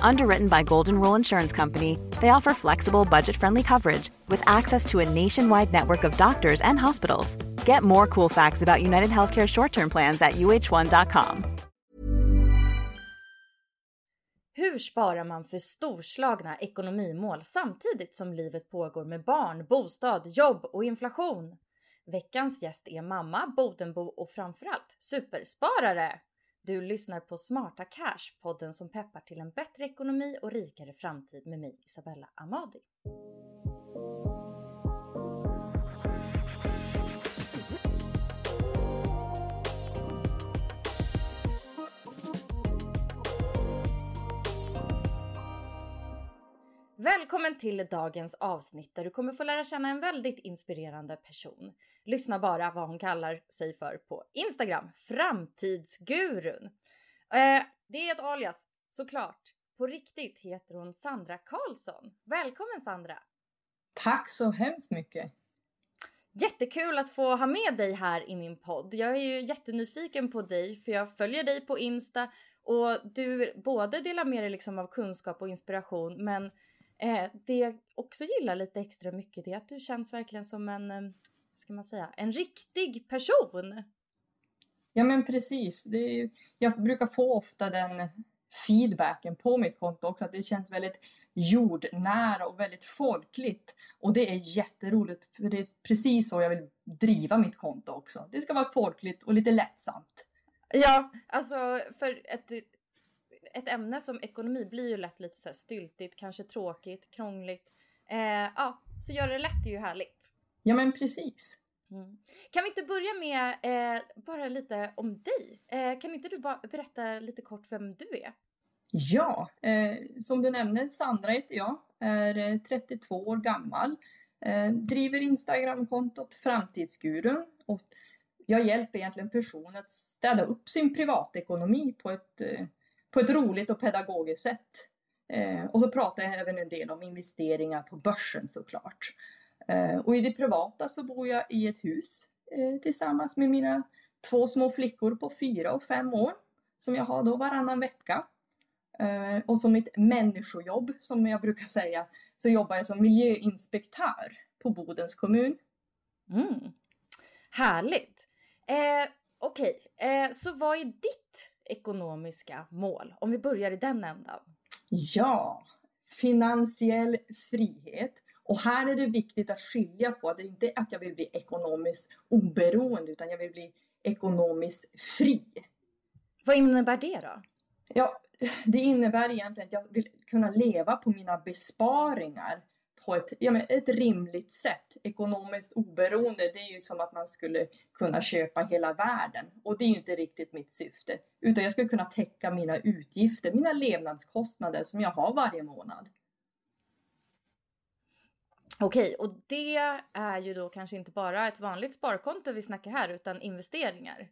Underwritten by Golden Rule Insurance Company, they offer flexible, budget friendly coverage with access to a nationwide network of doctors and hospitals. Get more cool facts about United Healthcare short term plans at uh1.com. Hur sparar man för storslagna ekonomimål samtidigt som livet pågår med barn, bostad, jobb och inflation? Veckans gäst är mamma, Bodenbo och framförallt supersparare. Du lyssnar på Smarta Cash, podden som peppar till en bättre ekonomi och rikare framtid med mig Isabella Amadi. Välkommen till dagens avsnitt där du kommer få lära känna en väldigt inspirerande person. Lyssna bara vad hon kallar sig för på Instagram, Framtidsgurun. Eh, det är ett alias, såklart. På riktigt heter hon Sandra Karlsson. Välkommen Sandra! Tack så hemskt mycket! Jättekul att få ha med dig här i min podd. Jag är ju jättenyfiken på dig för jag följer dig på Insta och du både delar med dig liksom av kunskap och inspiration men Eh, det jag också gillar lite extra mycket är att du känns verkligen som en, eh, ska man säga, en riktig person. Ja men precis. Är, jag brukar få ofta den feedbacken på mitt konto också, att det känns väldigt jordnära och väldigt folkligt. Och det är jätteroligt, för det är precis så jag vill driva mitt konto också. Det ska vara folkligt och lite lättsamt. Ja, alltså för ett ett ämne som ekonomi blir ju lätt lite så här styltigt, kanske tråkigt, krångligt. Eh, ja, så göra det lätt är ju härligt. Ja men precis. Mm. Kan vi inte börja med eh, bara lite om dig? Eh, kan inte du bara berätta lite kort vem du är? Ja, eh, som du nämnde, Sandra heter jag, är 32 eh, år gammal, eh, driver Instagramkontot Framtidsgurun och jag hjälper egentligen personer att städa upp sin privatekonomi på ett på ett roligt och pedagogiskt sätt. Eh, och så pratar jag även en del om investeringar på börsen såklart. Eh, och i det privata så bor jag i ett hus eh, tillsammans med mina två små flickor på fyra och fem år som jag har då varannan vecka. Eh, och som mitt människojobb, som jag brukar säga, så jobbar jag som miljöinspektör på Bodens kommun. Mm. Härligt! Eh, Okej, okay. eh, så vad är ditt ekonomiska mål? Om vi börjar i den ändan. Ja, finansiell frihet. Och här är det viktigt att skilja på att det inte är att jag vill bli ekonomiskt oberoende utan jag vill bli ekonomiskt fri. Vad innebär det då? Ja, det innebär egentligen att jag vill kunna leva på mina besparingar på ett, ja, men ett rimligt sätt. Ekonomiskt oberoende, det är ju som att man skulle kunna köpa hela världen. Och det är ju inte riktigt mitt syfte. Utan jag skulle kunna täcka mina utgifter, mina levnadskostnader som jag har varje månad. Okej, och det är ju då kanske inte bara ett vanligt sparkonto vi snackar här utan investeringar.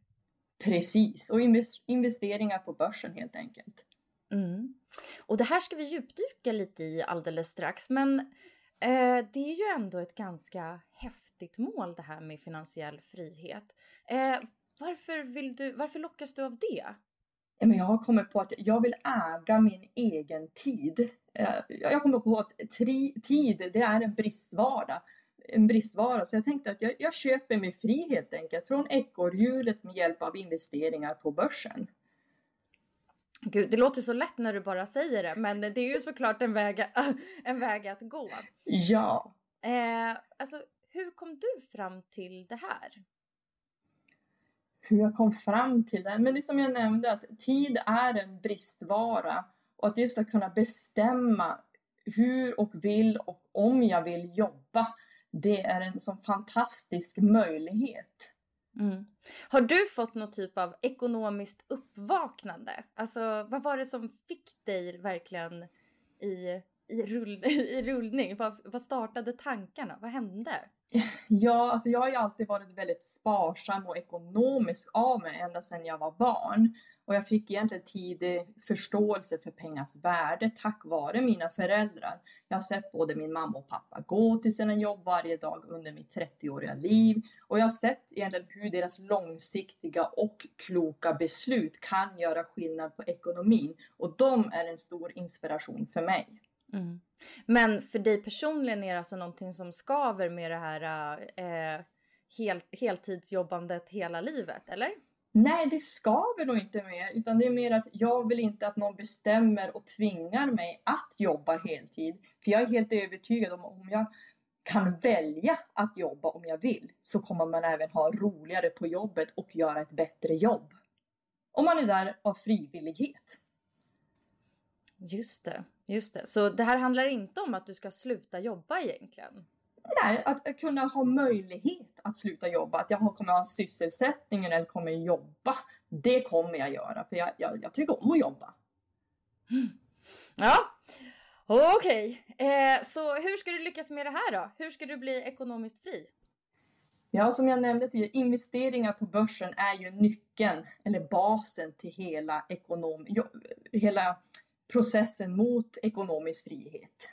Precis, och investeringar på börsen helt enkelt. Mm. Och det här ska vi djupdyka lite i alldeles strax, men eh, det är ju ändå ett ganska häftigt mål det här med finansiell frihet. Eh, varför, vill du, varför lockas du av det? Men jag har kommit på att jag vill äga min egen tid. Eh, jag kommer på att tid, det är en bristvara. En bristvara. Så jag tänkte att jag, jag köper mig fri helt enkelt från ekorrhjulet med hjälp av investeringar på börsen. Gud, det låter så lätt när du bara säger det, men det är ju såklart en väg, en väg att gå. Ja. Eh, alltså, hur kom du fram till det här? Hur jag kom fram till det? Men det som jag nämnde, att tid är en bristvara och att just att kunna bestämma hur och vill och om jag vill jobba, det är en sån fantastisk möjlighet. Mm. Har du fått någon typ av ekonomiskt uppvaknande? Alltså vad var det som fick dig verkligen i, i, rull, i rullning? Vad, vad startade tankarna? Vad hände? Ja, alltså jag har ju alltid varit väldigt sparsam och ekonomisk av mig ända sedan jag var barn. Och jag fick egentligen tidig förståelse för pengars värde tack vare mina föräldrar. Jag har sett både min mamma och pappa gå till sina jobb varje dag under mitt 30-åriga liv. Och jag har sett egentligen hur deras långsiktiga och kloka beslut kan göra skillnad på ekonomin. Och de är en stor inspiration för mig. Mm. Men för dig personligen är det alltså någonting som skaver med det här äh, eh, hel, heltidsjobbandet hela livet, eller? Nej, det skaver nog inte mer. utan det är mer att jag vill inte att någon bestämmer och tvingar mig att jobba heltid. För jag är helt övertygad om att om jag kan välja att jobba om jag vill så kommer man även ha roligare på jobbet och göra ett bättre jobb. Om man är där av frivillighet. Just det. Just det. Så det här handlar inte om att du ska sluta jobba egentligen? Nej, att kunna ha möjlighet att sluta jobba. Att jag kommer ha sysselsättning eller kommer jobba. Det kommer jag göra för jag, jag, jag tycker om att jobba. Ja, okej. Okay. Eh, så hur ska du lyckas med det här då? Hur ska du bli ekonomiskt fri? Ja, som jag nämnde tidigare, investeringar på börsen är ju nyckeln eller basen till hela, ekonom, hela processen mot ekonomisk frihet.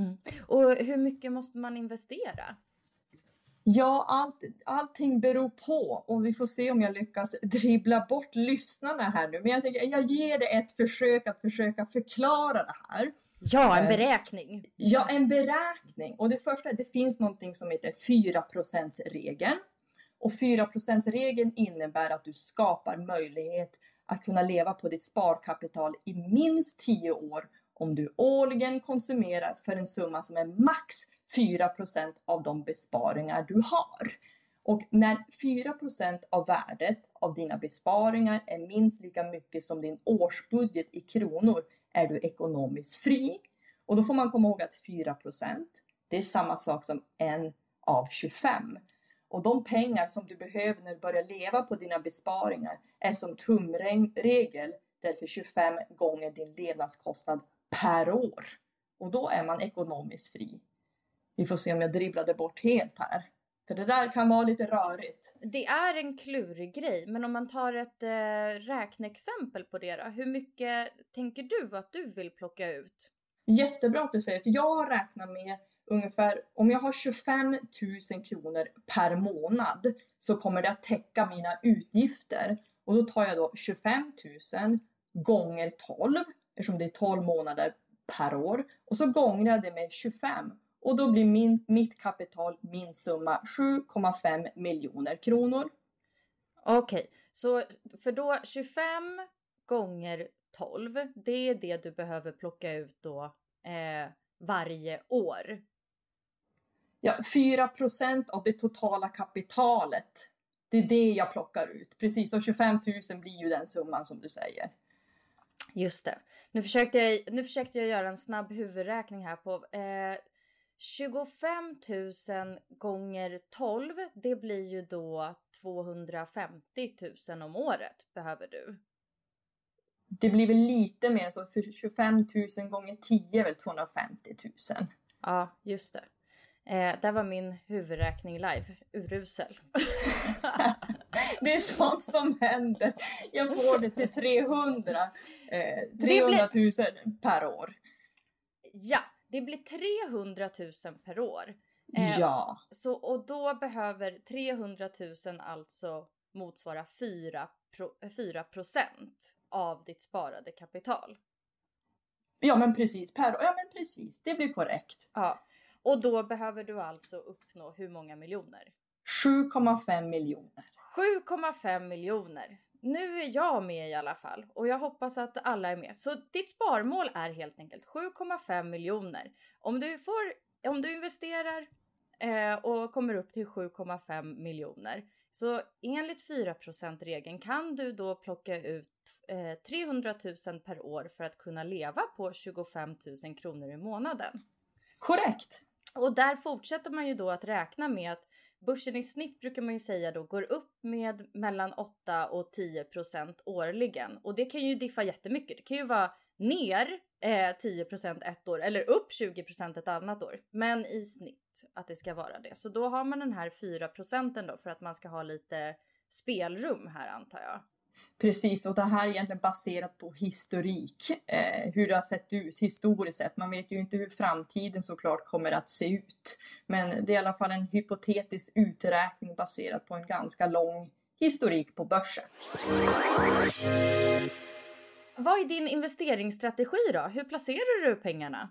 Mm. Och hur mycket måste man investera? Ja, allt, allting beror på och vi får se om jag lyckas dribbla bort lyssnarna här nu. Men jag tänker jag ger det ett försök att försöka förklara det här. Ja, en eh, beräkning. Ja, en beräkning. Och det första, det finns någonting som heter 4 regeln Och 4 regeln innebär att du skapar möjlighet att kunna leva på ditt sparkapital i minst 10 år om du årligen konsumerar för en summa som är max 4% av de besparingar du har. Och när 4% av värdet av dina besparingar är minst lika mycket som din årsbudget i kronor är du ekonomiskt fri. Och då får man komma ihåg att 4 det är samma sak som en av 25. Och de pengar som du behöver när du börjar leva på dina besparingar är som tumregel därför 25 gånger din levnadskostnad per år. Och då är man ekonomiskt fri. Vi får se om jag dribblade bort helt här. För det där kan vara lite rörigt. Det är en klurig grej, men om man tar ett eh, räkneexempel på det då. Hur mycket tänker du att du vill plocka ut? Jättebra att du säger, för jag räknar med ungefär, om jag har 25 000 kronor per månad så kommer det att täcka mina utgifter. Och då tar jag då 25 000 gånger 12 eftersom det är 12 månader per år. Och så gångrar jag det med 25 och då blir min, mitt kapital, min summa 7,5 miljoner kronor. Okej, okay. så för då 25 gånger 12, det är det du behöver plocka ut då eh, varje år ja, 4% av det totala kapitalet. Det är det jag plockar ut. Precis, och 25 000 blir ju den summan som du säger. Just det. Nu försökte jag, nu försökte jag göra en snabb huvudräkning här på eh, 25 000 gånger 12. Det blir ju då 250 000 om året behöver du. Det blir väl lite mer så, för 25 000 gånger 10 är väl 250 000. Ja, just det. Eh, där var min huvudräkning live, urusel. det är sånt som händer. Jag får det till 300, eh, 300 000 per år. Ja, det blir 300 000 per år. Eh, ja. Så, och då behöver 300 000 alltså motsvara 4, pro, 4 av ditt sparade kapital. Ja men precis, per Ja men precis, det blir korrekt. Ja. Och då behöver du alltså uppnå hur många miljoner? 7,5 miljoner. 7,5 miljoner. Nu är jag med i alla fall och jag hoppas att alla är med. Så ditt sparmål är helt enkelt 7,5 miljoner. Om du får, om du investerar eh, och kommer upp till 7,5 miljoner så enligt 4 regeln kan du då plocka ut eh, 300 000 per år för att kunna leva på 25 000 kronor i månaden. Korrekt. Och där fortsätter man ju då att räkna med att börsen i snitt brukar man ju säga då går upp med mellan 8 och 10 procent årligen. Och det kan ju diffa jättemycket. Det kan ju vara ner eh, 10 procent ett år eller upp 20 procent ett annat år. Men i snitt att det ska vara det. Så då har man den här 4 procenten då för att man ska ha lite spelrum här antar jag. Precis, och det här är egentligen baserat på historik. Eh, hur det har sett ut historiskt sett. Man vet ju inte hur framtiden såklart kommer att se ut. Men det är i alla fall en hypotetisk uträkning baserad på en ganska lång historik på börsen. Vad är din investeringsstrategi då? Hur placerar du pengarna?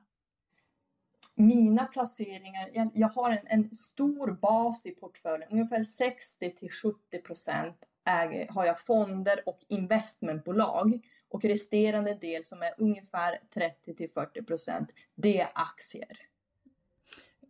Mina placeringar, jag, har en, en, stor bas i portföljen, ungefär 60 till 70 procent äger, har jag fonder och investmentbolag. Och resterande del som är ungefär 30 till 40 procent, det är aktier.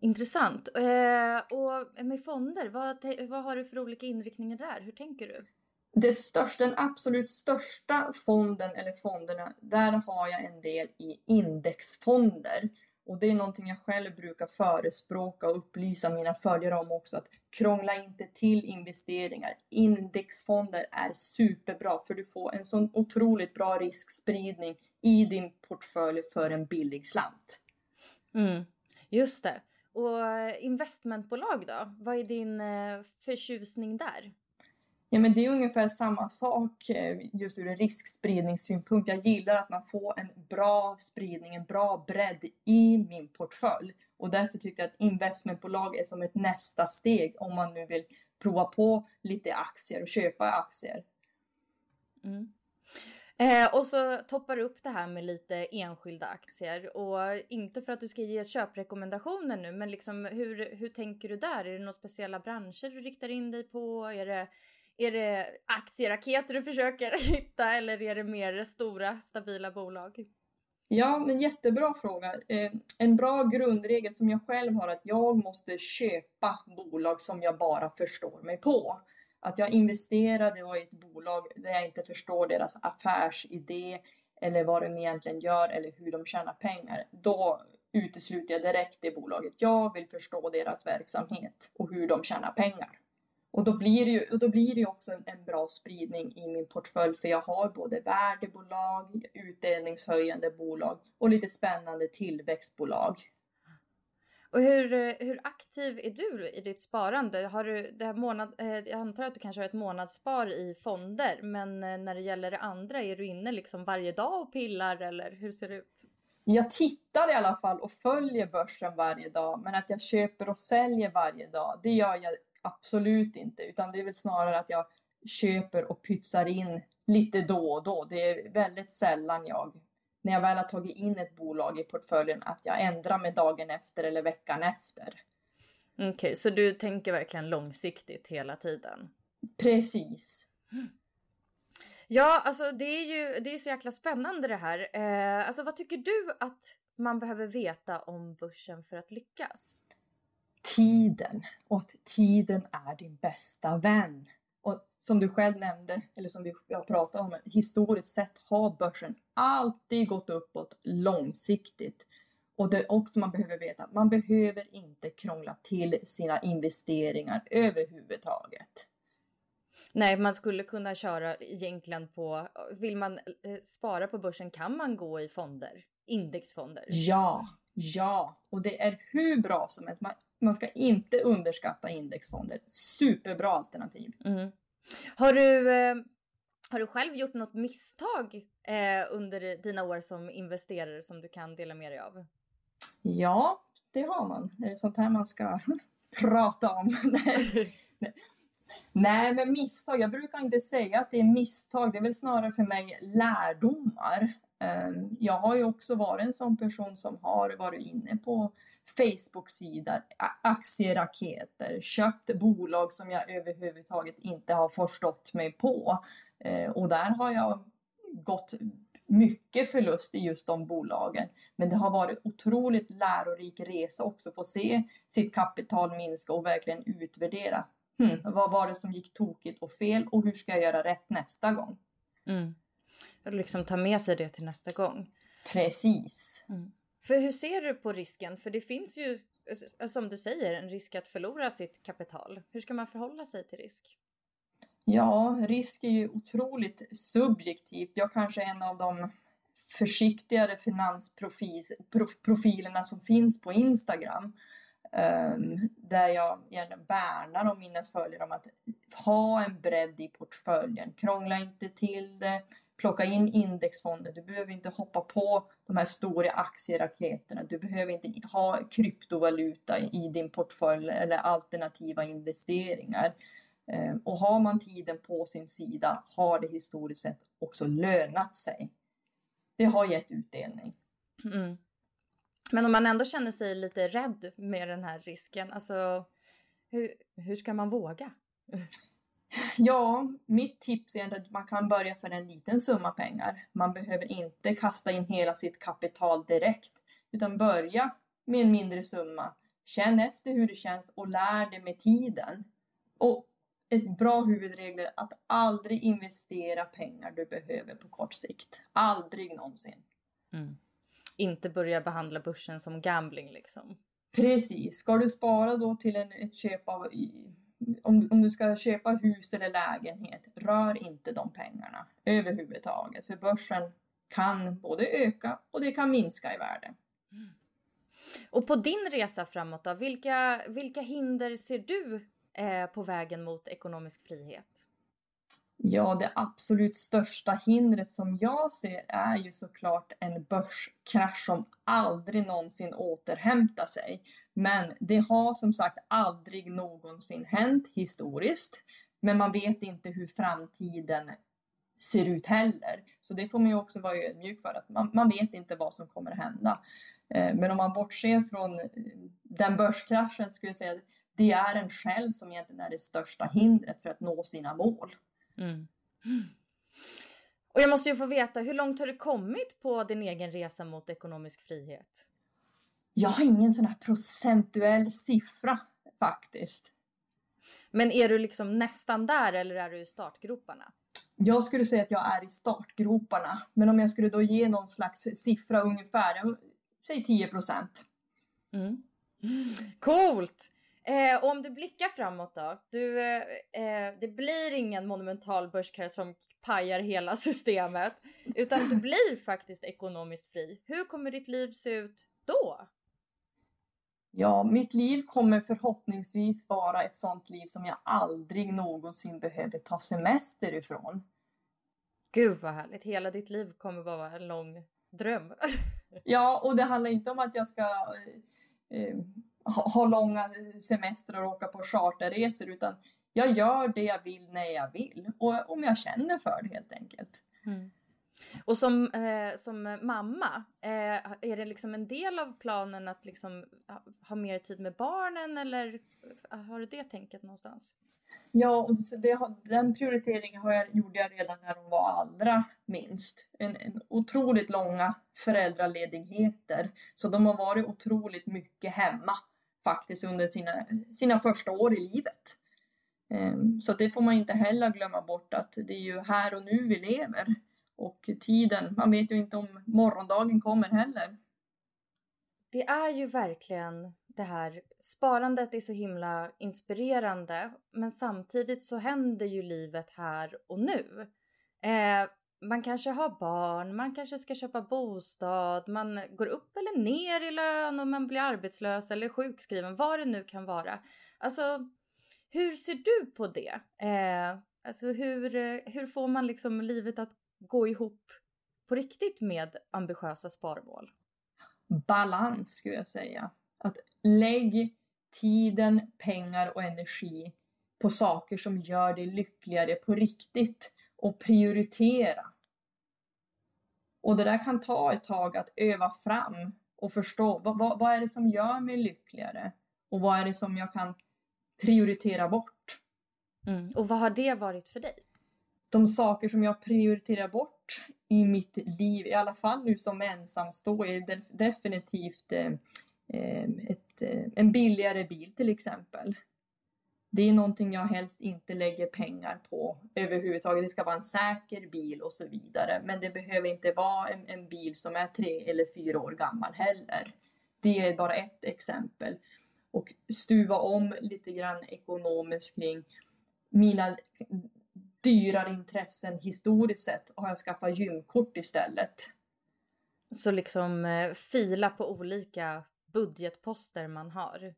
Intressant. Eh, och med fonder, vad, vad har du för olika inriktningar där? Hur tänker du? Det största, den absolut största fonden eller fonderna, där har jag en del i indexfonder. Och det är någonting jag själv brukar förespråka och upplysa mina följare om också. Att krångla inte till investeringar. Indexfonder är superbra för du får en sån otroligt bra riskspridning i din portfölj för en billig slant. Mm, just det. Och investmentbolag då? Vad är din eh, förtjusning där? Ja, men det är ungefär samma sak eh, just ur en riskspridningssynpunkt. Jag gillar att man får en bra spridning, en bra bredd i min portfölj. Och därför tycker jag att investmentbolag är som ett nästa steg om man nu vill prova på lite aktier och köpa aktier. Mm. Eh, och så toppar du upp det här med lite enskilda aktier och inte för att du ska ge köprekommendationer nu, men liksom hur, hur tänker du där? Är det några speciella branscher du riktar in dig på? Är det är det aktieraketer du försöker hitta eller är det mer stora stabila bolag? Ja, men jättebra fråga. Eh, en bra grundregel som jag själv har är att jag måste köpa bolag som jag bara förstår mig på. Att jag investerar i ett bolag där jag inte förstår deras affärsidé eller vad de egentligen gör eller hur de tjänar pengar. Då utesluter jag direkt det bolaget. Jag vill förstå deras verksamhet och hur de tjänar pengar. Och då blir det ju, och då blir det också en, en, bra spridning i min portfölj för jag har både värdebolag, utdelningshöjande bolag och lite spännande tillväxtbolag. Och hur, hur aktiv är du i ditt sparande? Har du det här månad, eh, jag antar att du kanske har ett månadsspar i fonder, men eh, när det gäller det andra, är du inne liksom varje dag och pillar eller hur ser det ut? Jag tittar i alla fall och följer börsen varje dag, men att jag köper och säljer varje dag, det gör jag absolut inte, utan det är väl snarare att jag köper och pytsar in lite då och då. Det är väldigt sällan jag, när jag väl har tagit in ett bolag i portföljen, att jag ändrar mig dagen efter eller veckan efter. Okej, okay, så du tänker verkligen långsiktigt hela tiden? Precis. Ja, alltså det är ju det är så jäkla spännande det här. Eh, alltså vad tycker du att man behöver veta om börsen för att lyckas? Tiden och att tiden är din bästa vän. Och som du själv nämnde, eller som vi har pratat om, historiskt sett har börsen alltid gått uppåt långsiktigt. Och det är också man behöver veta, man behöver inte krångla till sina investeringar överhuvudtaget. Nej, man skulle kunna köra egentligen på, vill man eh, spara på börsen kan man gå i fonder, indexfonder. Ja, Ja, och det är hur bra som helst. Man, man ska inte underskatta indexfonder. Superbra alternativ. Mm. Har, du, eh, har du själv gjort något misstag eh, under dina år som investerare som du kan dela med dig av? Ja, det har man. Det är sånt här man ska prata om. Nej, men misstag. Jag brukar inte säga att det är misstag. Det är väl snarare för mig lärdomar. Ehm, jag har ju också varit en sån person som har varit inne på Facebook-sidor, aktieraketer, köpt bolag som jag överhuvudtaget inte har förstått mig på. Ehm, och där har jag gått mycket förlust i just de bolagen. Men det har varit otroligt lärorik resa också att få se sitt kapital minska och verkligen utvärdera. Hmm, vad var det som gick tokigt och fel och hur ska jag göra rätt nästa gång? Mm. Liksom ta med sig det till nästa gång. Precis. Mm. För hur ser du på risken? För det finns ju, som du säger, en risk att förlora sitt kapital. Hur ska man förhålla sig till risk? Ja, risk är ju otroligt subjektivt. Jag kanske är en av de försiktigare finansprofilerna som finns på Instagram. Um, där jag gärna värnar om mina följare om att ha en bredd i portföljen. Krångla inte till det. Plocka in indexfonder. Du behöver inte hoppa på de här stora aktieraketerna. Du behöver inte ha kryptovaluta i din portfölj eller alternativa investeringar. Eh, och har man tiden på sin sida har det historiskt sett också lönat sig. Det har gett utdelning. Mm. Men om man ändå känner sig lite rädd med den här risken, alltså hur, hur ska man våga? Ja, mitt tips är att man kan börja för en liten summa pengar. Man behöver inte kasta in hela sitt kapital direkt, utan börja med en mindre summa. Känn efter hur det känns och lär dig med tiden. Och ett bra huvudregel är att aldrig investera pengar du behöver på kort sikt. Aldrig någonsin. Mm inte börja behandla börsen som gambling liksom. Precis. Ska du spara då till en, ett köp av om, om du ska köpa hus eller lägenhet, rör inte de pengarna överhuvudtaget. För börsen kan både öka och det kan minska i värde. Mm. Och på din resa framåt då, vilka, vilka hinder ser du eh, på vägen mot ekonomisk frihet? Ja, det absolut största hindret som jag ser är ju såklart en börskrasch som aldrig någonsin återhämtar sig. Men det har som sagt aldrig någonsin hänt historiskt. Men man vet inte hur framtiden ser ut heller. Så det får man ju också vara ödmjuk för, att man, man vet inte vad som kommer att hända. Eh, men om man bortser från eh, den börskraschen skulle jag säga att det är en själv som egentligen är det största hindret för att nå sina mål. Mm. Och jag måste ju få veta, hur långt har du kommit på din egen resa mot ekonomisk frihet? Jag har ingen sån här procentuell siffra faktiskt. Men är du liksom nästan där eller är du i startgroparna? Jag skulle säga att jag är i startgroparna. Men om jag skulle då ge någon slags siffra ungefär, säg 10 procent. Mm. Coolt! Eh, om du blickar framåt då. Du, eh, eh det blir ingen monumental börskrasch som pajar hela systemet. Utan du blir faktiskt ekonomiskt fri. Hur kommer ditt liv se ut då? Ja, mitt liv kommer förhoppningsvis vara ett sånt liv som jag aldrig någonsin behöver ta semester ifrån. Gud vad härligt. Hela ditt liv kommer vara en lång dröm. ja, och det handlar inte om att jag ska eh, ha, ha långa semestrar och åka på charterresor utan jag gör det jag vill när jag vill och om jag känner för det helt enkelt. Mm. Och som, eh, som mamma, eh, är det liksom en del av planen att liksom ha, ha mer tid med barnen eller har du det tänket någonstans? Ja, och det, den prioriteringen har jag, gjorde jag redan när de var allra minst. En, en otroligt långa föräldraledigheter. Så de har varit otroligt mycket hemma faktiskt under sina, sina första år i livet. Ehm, så det får man inte heller glömma bort att det är ju här och nu vi lever. Och tiden, man vet ju inte om morgondagen kommer heller. Det är ju verkligen det här, sparandet är så himla inspirerande men samtidigt så händer ju livet här och nu. Eh, man kanske har barn, man kanske ska köpa bostad, man går upp eller ner i lön och man blir arbetslös eller sjukskriven, vad det nu kan vara. Alltså, hur ser du på det? Eh, alltså hur, hur får man liksom livet att gå ihop på riktigt med ambitiösa sparmål? Balans skulle jag säga. Att lägg tiden, pengar och energi på saker som gör dig lyckligare på riktigt och prioritera. Och det där kan ta ett tag att öva fram och förstå vad, vad, vad är det som gör mig lyckligare och vad är det som jag kan prioritera bort. Mm. Och vad har det varit för dig? De saker som jag prioriterar bort i mitt liv, i alla fall nu som ensamstående, är definitivt eh, eh, ett, en billigare bil till exempel. Det är någonting jag helst inte lägger pengar på överhuvudtaget. Det ska vara en säker bil och så vidare. Men det behöver inte vara en, en bil som är tre eller fyra år gammal heller. Det är bara ett exempel. Och stuva om lite grann ekonomiskt kring mina dyrare intressen historiskt sett har jag skaffat gymkort istället. Så liksom eh, fila på olika budgetposter man har?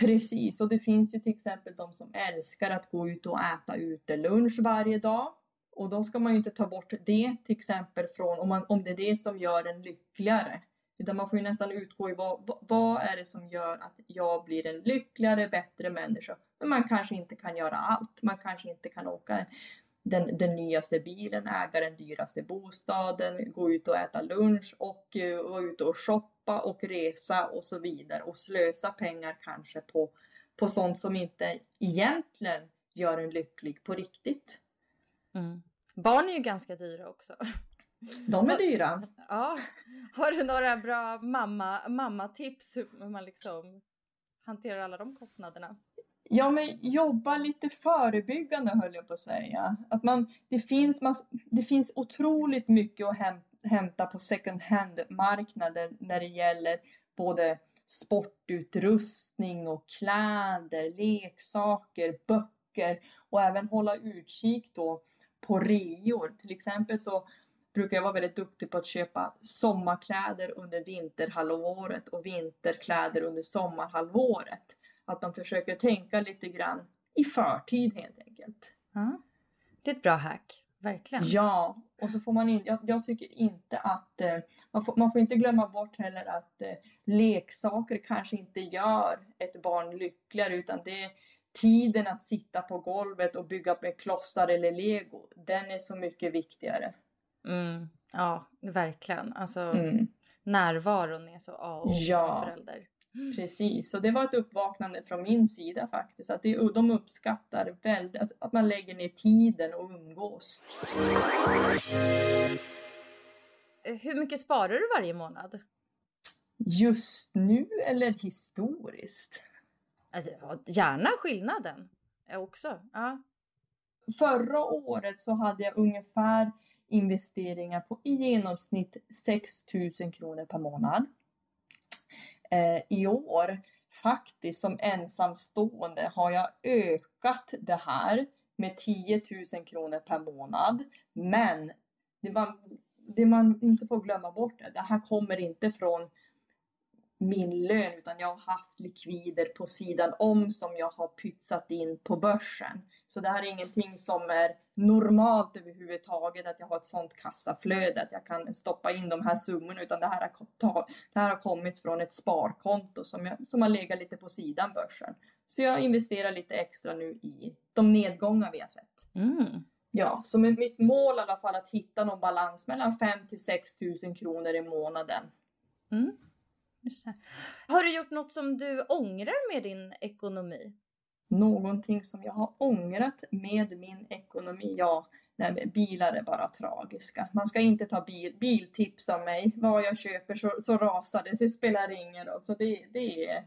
Precis, och det finns ju till exempel de som älskar att gå ut och äta ute lunch varje dag. Och då ska man ju inte ta bort det till exempel från, om, man, om det är det som gör en lyckligare. Utan man får ju nästan utgå i vad, vad är det som gör att jag blir en lyckligare, bättre människa. Men man kanske inte kan göra allt. Man kanske inte kan åka den, den nyaste bilen, äga den dyraste bostaden, gå ut och äta lunch och uh, vara ute och shoppa och resa och så vidare och slösa pengar kanske på, på sånt som inte egentligen gör en lycklig på riktigt. Mm. Barn är ju ganska dyra också. De är dyra. Ja. Har du några bra mamma, mammatips hur man liksom hanterar alla de kostnaderna? Ja, men jobba lite förebyggande höll jag på att säga. Att man, det, finns mass, det finns otroligt mycket att hämta hämta på second hand-marknaden när det gäller både sportutrustning och kläder, leksaker, böcker och även hålla utkik då på reor. Till exempel så brukar jag vara väldigt duktig på att köpa sommarkläder under vinterhalvåret och vinterkläder under sommarhalvåret. Att man försöker tänka lite grann i förtid helt enkelt. Ja, det är ett bra hack, verkligen. Ja, och så får man in, jag, jag tycker inte att eh, man, får, man får inte glömma bort heller att eh, leksaker kanske inte gör ett barn lyckligare utan det är tiden att sitta på golvet och bygga med klossar eller lego. Den är så mycket viktigare. Mm, ja, verkligen. Alltså mm. närvaron är så A och O ja, som förälder. Precis, och det var ett uppvaknande från min sida faktiskt. Att det, de uppskattar väldigt, alltså, att man lägger ner tiden och umgås. Hur mycket sparar du varje månad? Just nu eller historiskt? Alltså, gärna skillnaden också. Ja. Förra året så hade jag ungefär investeringar på i genomsnitt 6 000 kronor per månad. Eh, I år faktiskt som ensamstående har jag ökat det här med 10 000 kronor per månad. Men det man, det man inte får glömma bort är att det här kommer inte från min lön utan jag har haft likvider på sidan om som jag har pytsat in på börsen. Så det här är ingenting som är normalt överhuvudtaget att jag har ett sånt kassaflöde att jag kan stoppa in de här summorna utan det här har, det här har kommit från ett sparkonto som, jag, som har legat lite på sidan börsen. Så jag investerar lite extra nu i de nedgångar vi har sett. Mm. Ja, så mitt mål i alla fall att hitta någon balans mellan 5 till 6 000 kronor i månaden. Mm. Har du gjort något som du ångrar med din ekonomi? Någonting som jag har ångrat med min ekonomi? Ja, nej, bilar är bara tragiska. Man ska inte ta bil, biltips av mig. Vad jag köper så, så rasar det, det spelar ingen roll. Så det, det är,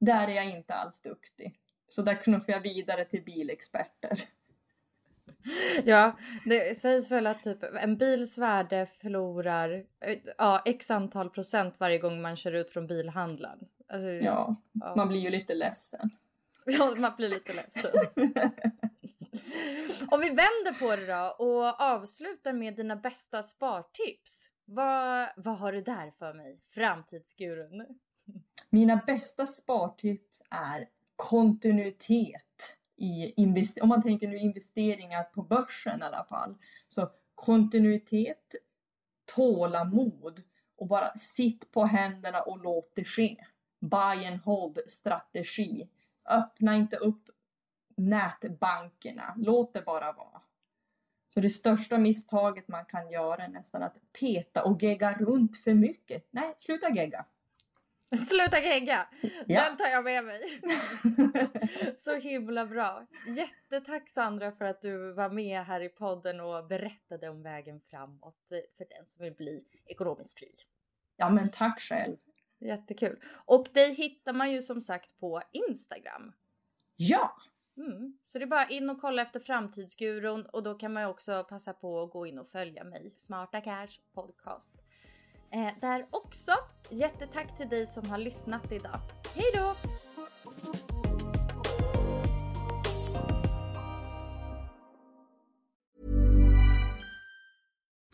där är jag inte alls duktig. Så där knuffar jag vidare till bilexperter. Ja, det sägs väl att typ en bils värde förlorar ja, x antal procent varje gång man kör ut från bilhandlaren. Alltså, ja, ja, man blir ju lite ledsen. Ja, man blir lite ledsen. Om vi vänder på det då och avslutar med dina bästa spartips. Vad, vad har du där för mig? Framtidsgurun. Mina bästa spartips är kontinuitet i om man tänker nu investeringar på börsen i alla fall. Så kontinuitet, tålamod och bara sitt på händerna och låt det ske. Buy and hold strategi. Öppna inte upp nätbankerna. Låt det bara vara. Så det största misstaget man kan göra är nästan att peta och gegga runt för mycket. Nej, sluta gegga. Sluta gegga! Ja. Den tar jag med mig. Så himla bra. Jättetack Sandra för att du var med här i podden och berättade om vägen framåt för den som vill bli ekonomiskt fri. Ja men tack själv. Jättekul. Och dig hittar man ju som sagt på Instagram. Ja! Mm. Så det är bara in och kolla efter framtidsgurun och då kan man ju också passa på att gå in och följa mig. Smarta Cash Podcast. Eh, där också. Jättetack till dig som har lyssnat idag. Hej då!